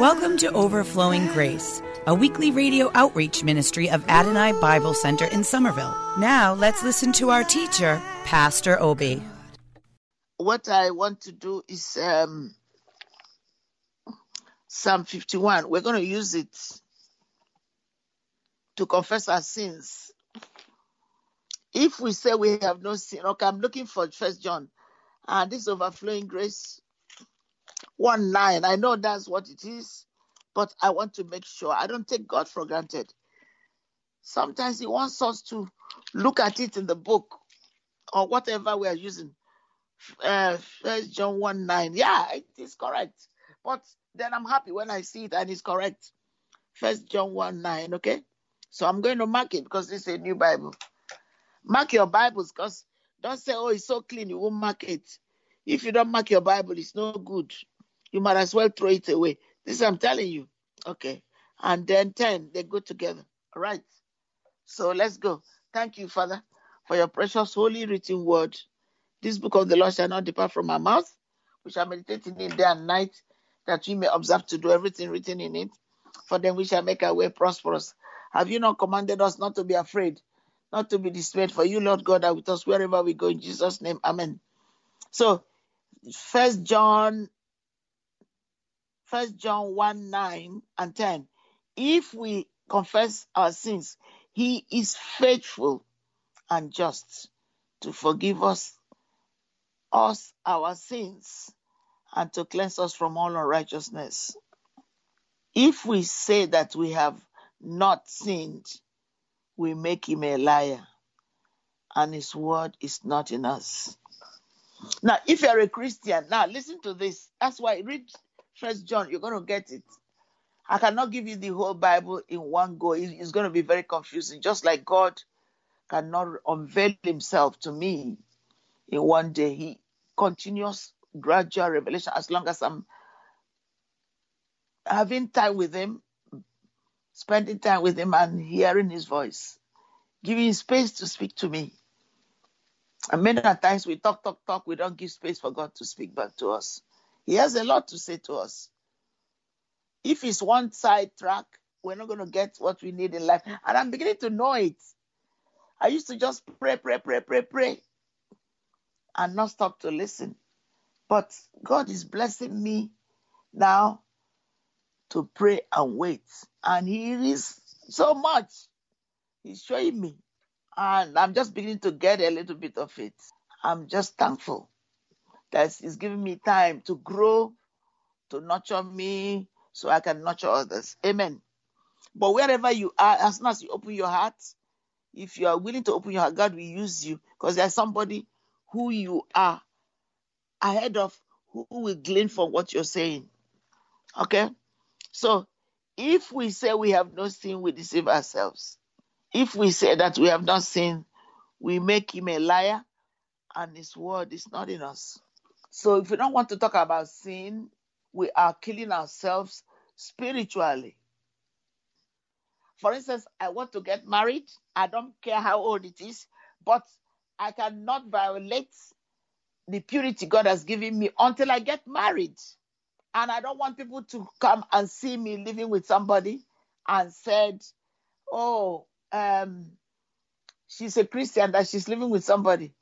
Welcome to Overflowing Grace, a weekly radio outreach ministry of Adonai Bible Center in Somerville. Now let's listen to our teacher, Pastor Obi. what I want to do is um, Psalm 51. We're going to use it to confess our sins. If we say we have no sin, okay, I'm looking for First John, and this overflowing grace, one nine. I know that's what it is, but I want to make sure I don't take God for granted. Sometimes He wants us to look at it in the book or whatever we are using uh, First John 1 9. Yeah, it is correct. But then I'm happy when I see it and it's correct. First John 1 9, okay? So I'm going to mark it because is a new Bible. Mark your Bibles because don't say, oh, it's so clean, you won't mark it. If you don't mark your Bible, it's no good. You might as well throw it away. This I'm telling you. Okay. And then 10, they go together. All right. So let's go. Thank you, Father, for your precious holy written word. This book of the Lord shall not depart from our mouth. We shall meditate in it day and night, that we may observe to do everything written in it. For then we shall make our way prosperous. Have you not commanded us not to be afraid, not to be dismayed? For you, Lord God, are with us wherever we go. In Jesus' name, Amen. So, First John, First John one nine and ten. If we confess our sins, He is faithful and just to forgive us us our sins and to cleanse us from all unrighteousness. If we say that we have not sinned, we make him a liar, and his word is not in us. Now, if you're a Christian, now listen to this. That's why read First John, you're going to get it. I cannot give you the whole Bible in one go. It's going to be very confusing. Just like God cannot unveil himself to me in one day. He continues gradual revelation as long as I'm having time with him, spending time with him and hearing his voice, giving space to speak to me. And many times we talk, talk, talk, we don't give space for God to speak back to us. He has a lot to say to us. If it's one side track, we're not going to get what we need in life. And I'm beginning to know it. I used to just pray, pray, pray, pray, pray, and not stop to listen. But God is blessing me now to pray and wait. And He is so much. He's showing me. And I'm just beginning to get a little bit of it. I'm just thankful that He's giving me time to grow, to nurture me, so I can nurture others. Amen. But wherever you are, as soon as you open your heart, if you are willing to open your heart, God will use you because there's somebody who you are ahead of who will glean from what you're saying. Okay? So if we say we have no sin, we deceive ourselves. If we say that we have not sinned, we make him a liar and his word is not in us. So if we don't want to talk about sin, we are killing ourselves spiritually. For instance, I want to get married. I don't care how old it is, but I cannot violate the purity God has given me until I get married. And I don't want people to come and see me living with somebody and said, "Oh, um, she's a Christian that she's living with somebody."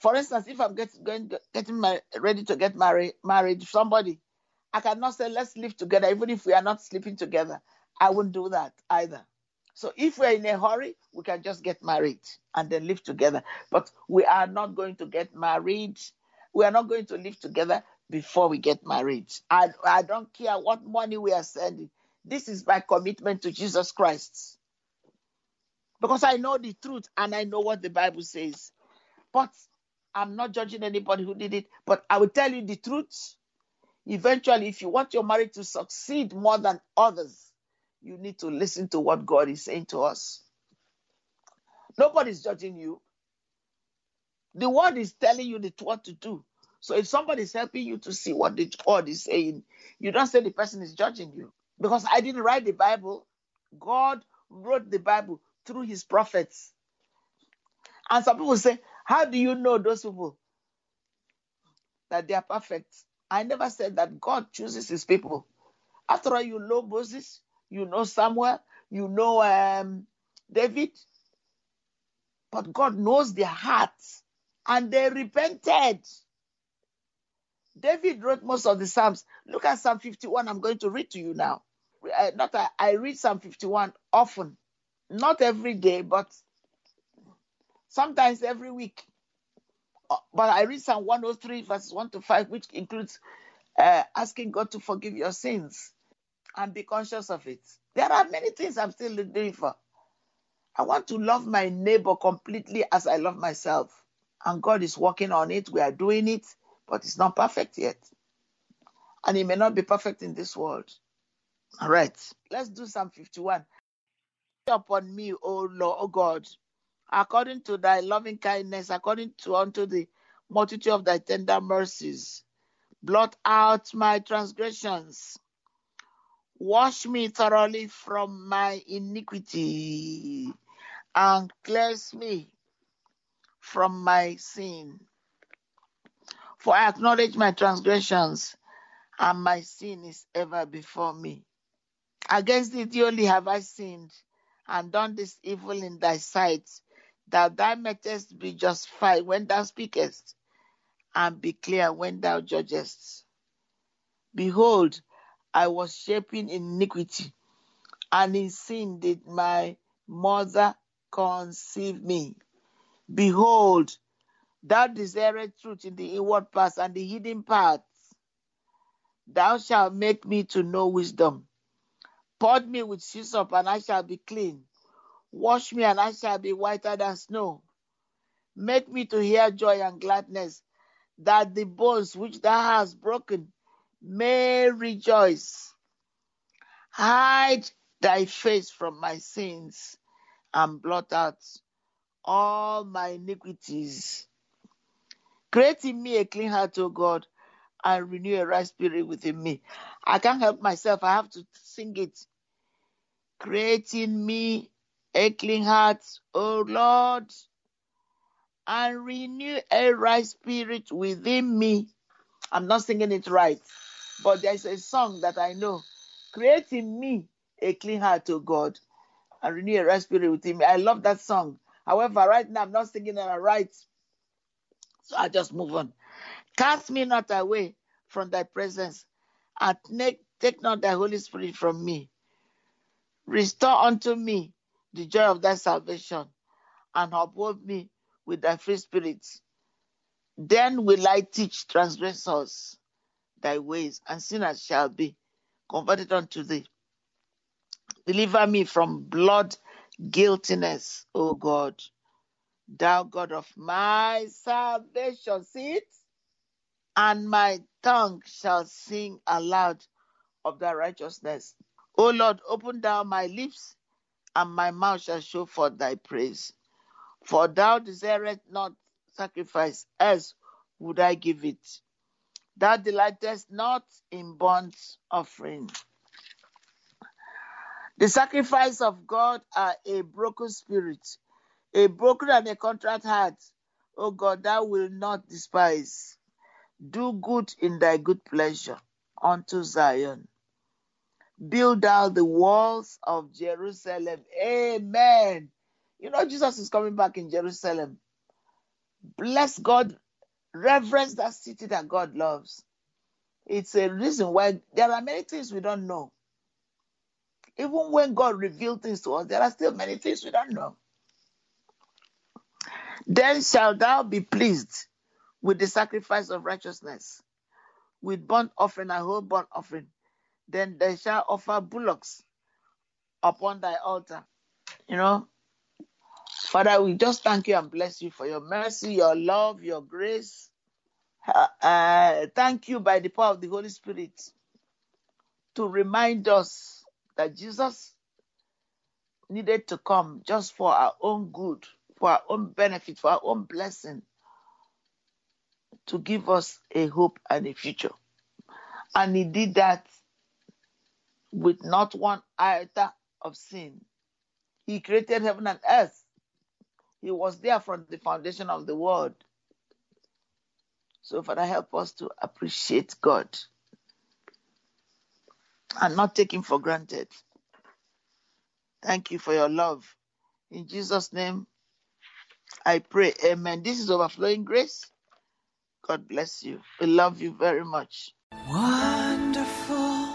For instance, if I'm get, going getting my, ready to get married, somebody, I cannot say let's live together, even if we are not sleeping together. I won't do that either. So if we're in a hurry, we can just get married and then live together. But we are not going to get married. We are not going to live together before we get married. I, I don't care what money we are sending. This is my commitment to Jesus Christ. Because I know the truth and I know what the Bible says. But I'm not judging anybody who did it, but I will tell you the truth. Eventually, if you want your marriage to succeed more than others, you need to listen to what God is saying to us. Nobody's judging you. The word is telling you the, what to do. So if somebody is helping you to see what the is saying, you don't say the person is judging you. Because I didn't write the Bible. God wrote the Bible through his prophets. And some people say, How do you know those people that they are perfect? I never said that God chooses his people. After all, you know Moses, you know Samuel, you know um, David. But God knows their hearts and they repented. David wrote most of the Psalms. Look at Psalm 51. I'm going to read to you now. Uh, not I, I read Psalm 51 often, not every day, but sometimes every week. Uh, But I read Psalm 103, verses 1 to 5, which includes uh, asking God to forgive your sins and be conscious of it. There are many things I'm still doing for. I want to love my neighbor completely as I love myself. And God is working on it. We are doing it, but it's not perfect yet. And it may not be perfect in this world. All right. Let's do Psalm 51. Upon me, O Lord, O God, according to thy loving kindness, according to unto the multitude of thy tender mercies, blot out my transgressions. Wash me thoroughly from my iniquity and cleanse me from my sin. For I acknowledge my transgressions, and my sin is ever before me. Against thee only have I sinned, and done this evil in thy sight, that thou mayest be justified when thou speakest, and be clear when thou judgest. Behold, I was shaping iniquity, and in sin did my mother conceive me. Behold, thou desirest truth in the inward parts and the hidden parts. Thou shalt make me to know wisdom. Purge me with hyssop, and I shall be clean. Wash me, and I shall be whiter than snow. Make me to hear joy and gladness, that the bones which thou hast broken may rejoice. Hide thy face from my sins and blot out all my iniquities. Create in me a clean heart, O God, and renew a right spirit within me. I can't help myself. I have to sing it. Create in me clean heart, O Lord, and renew a right spirit within me. I'm not singing it right, but there's a song that I know. Create in me a clean heart, O God, and renew a right spirit within me. I love that song. However, right now I'm not singing it right. So I just move on. Cast me not away from thy presence, and take, take not thy Holy Spirit from me. Restore unto me the joy of thy salvation, and uphold me with thy free spirit. Then will I teach transgressors thy ways, and sinners shall be converted unto thee. Deliver me from blood guiltiness, O God, thou God of my salvation. See it? And my tongue shall sing aloud of thy righteousness. O Lord, open thou my lips, and my mouth shall show forth thy praise. For thou desirest not sacrifice, else would I give it. Thou delightest not in burnt offering. The sacrifice of God are a broken spirit, a broken and a contrite heart. O God, thou will not despise. Do good in thy good pleasure unto Zion. Build thou the walls of Jerusalem. Amen. You know, Jesus is coming back in Jerusalem. Bless God, reverence that city that God loves. It's a reason why there are many things we don't know. Even when God revealed things to us, there are still many things we don't know. Then shalt thou be pleased with the sacrifice of righteousness, with burnt offering and whole burnt offering. Then they shall offer bullocks upon thy altar. You know, Father, we just thank you and bless you for your mercy, your love, your grace. Uh, uh, thank you by the power of the Holy Spirit to remind us that Jesus needed to come just for our own good, for our own benefit, for our own blessing, to give us a hope and a future. And he did that with not one iota of sin. He created heaven and earth. He was there from the foundation of the world. So, Father, help us to appreciate God and not take Him for granted. Thank you for your love. In Jesus' name, I pray. Amen. This is overflowing grace. God bless you. We love you very much. Wonderful,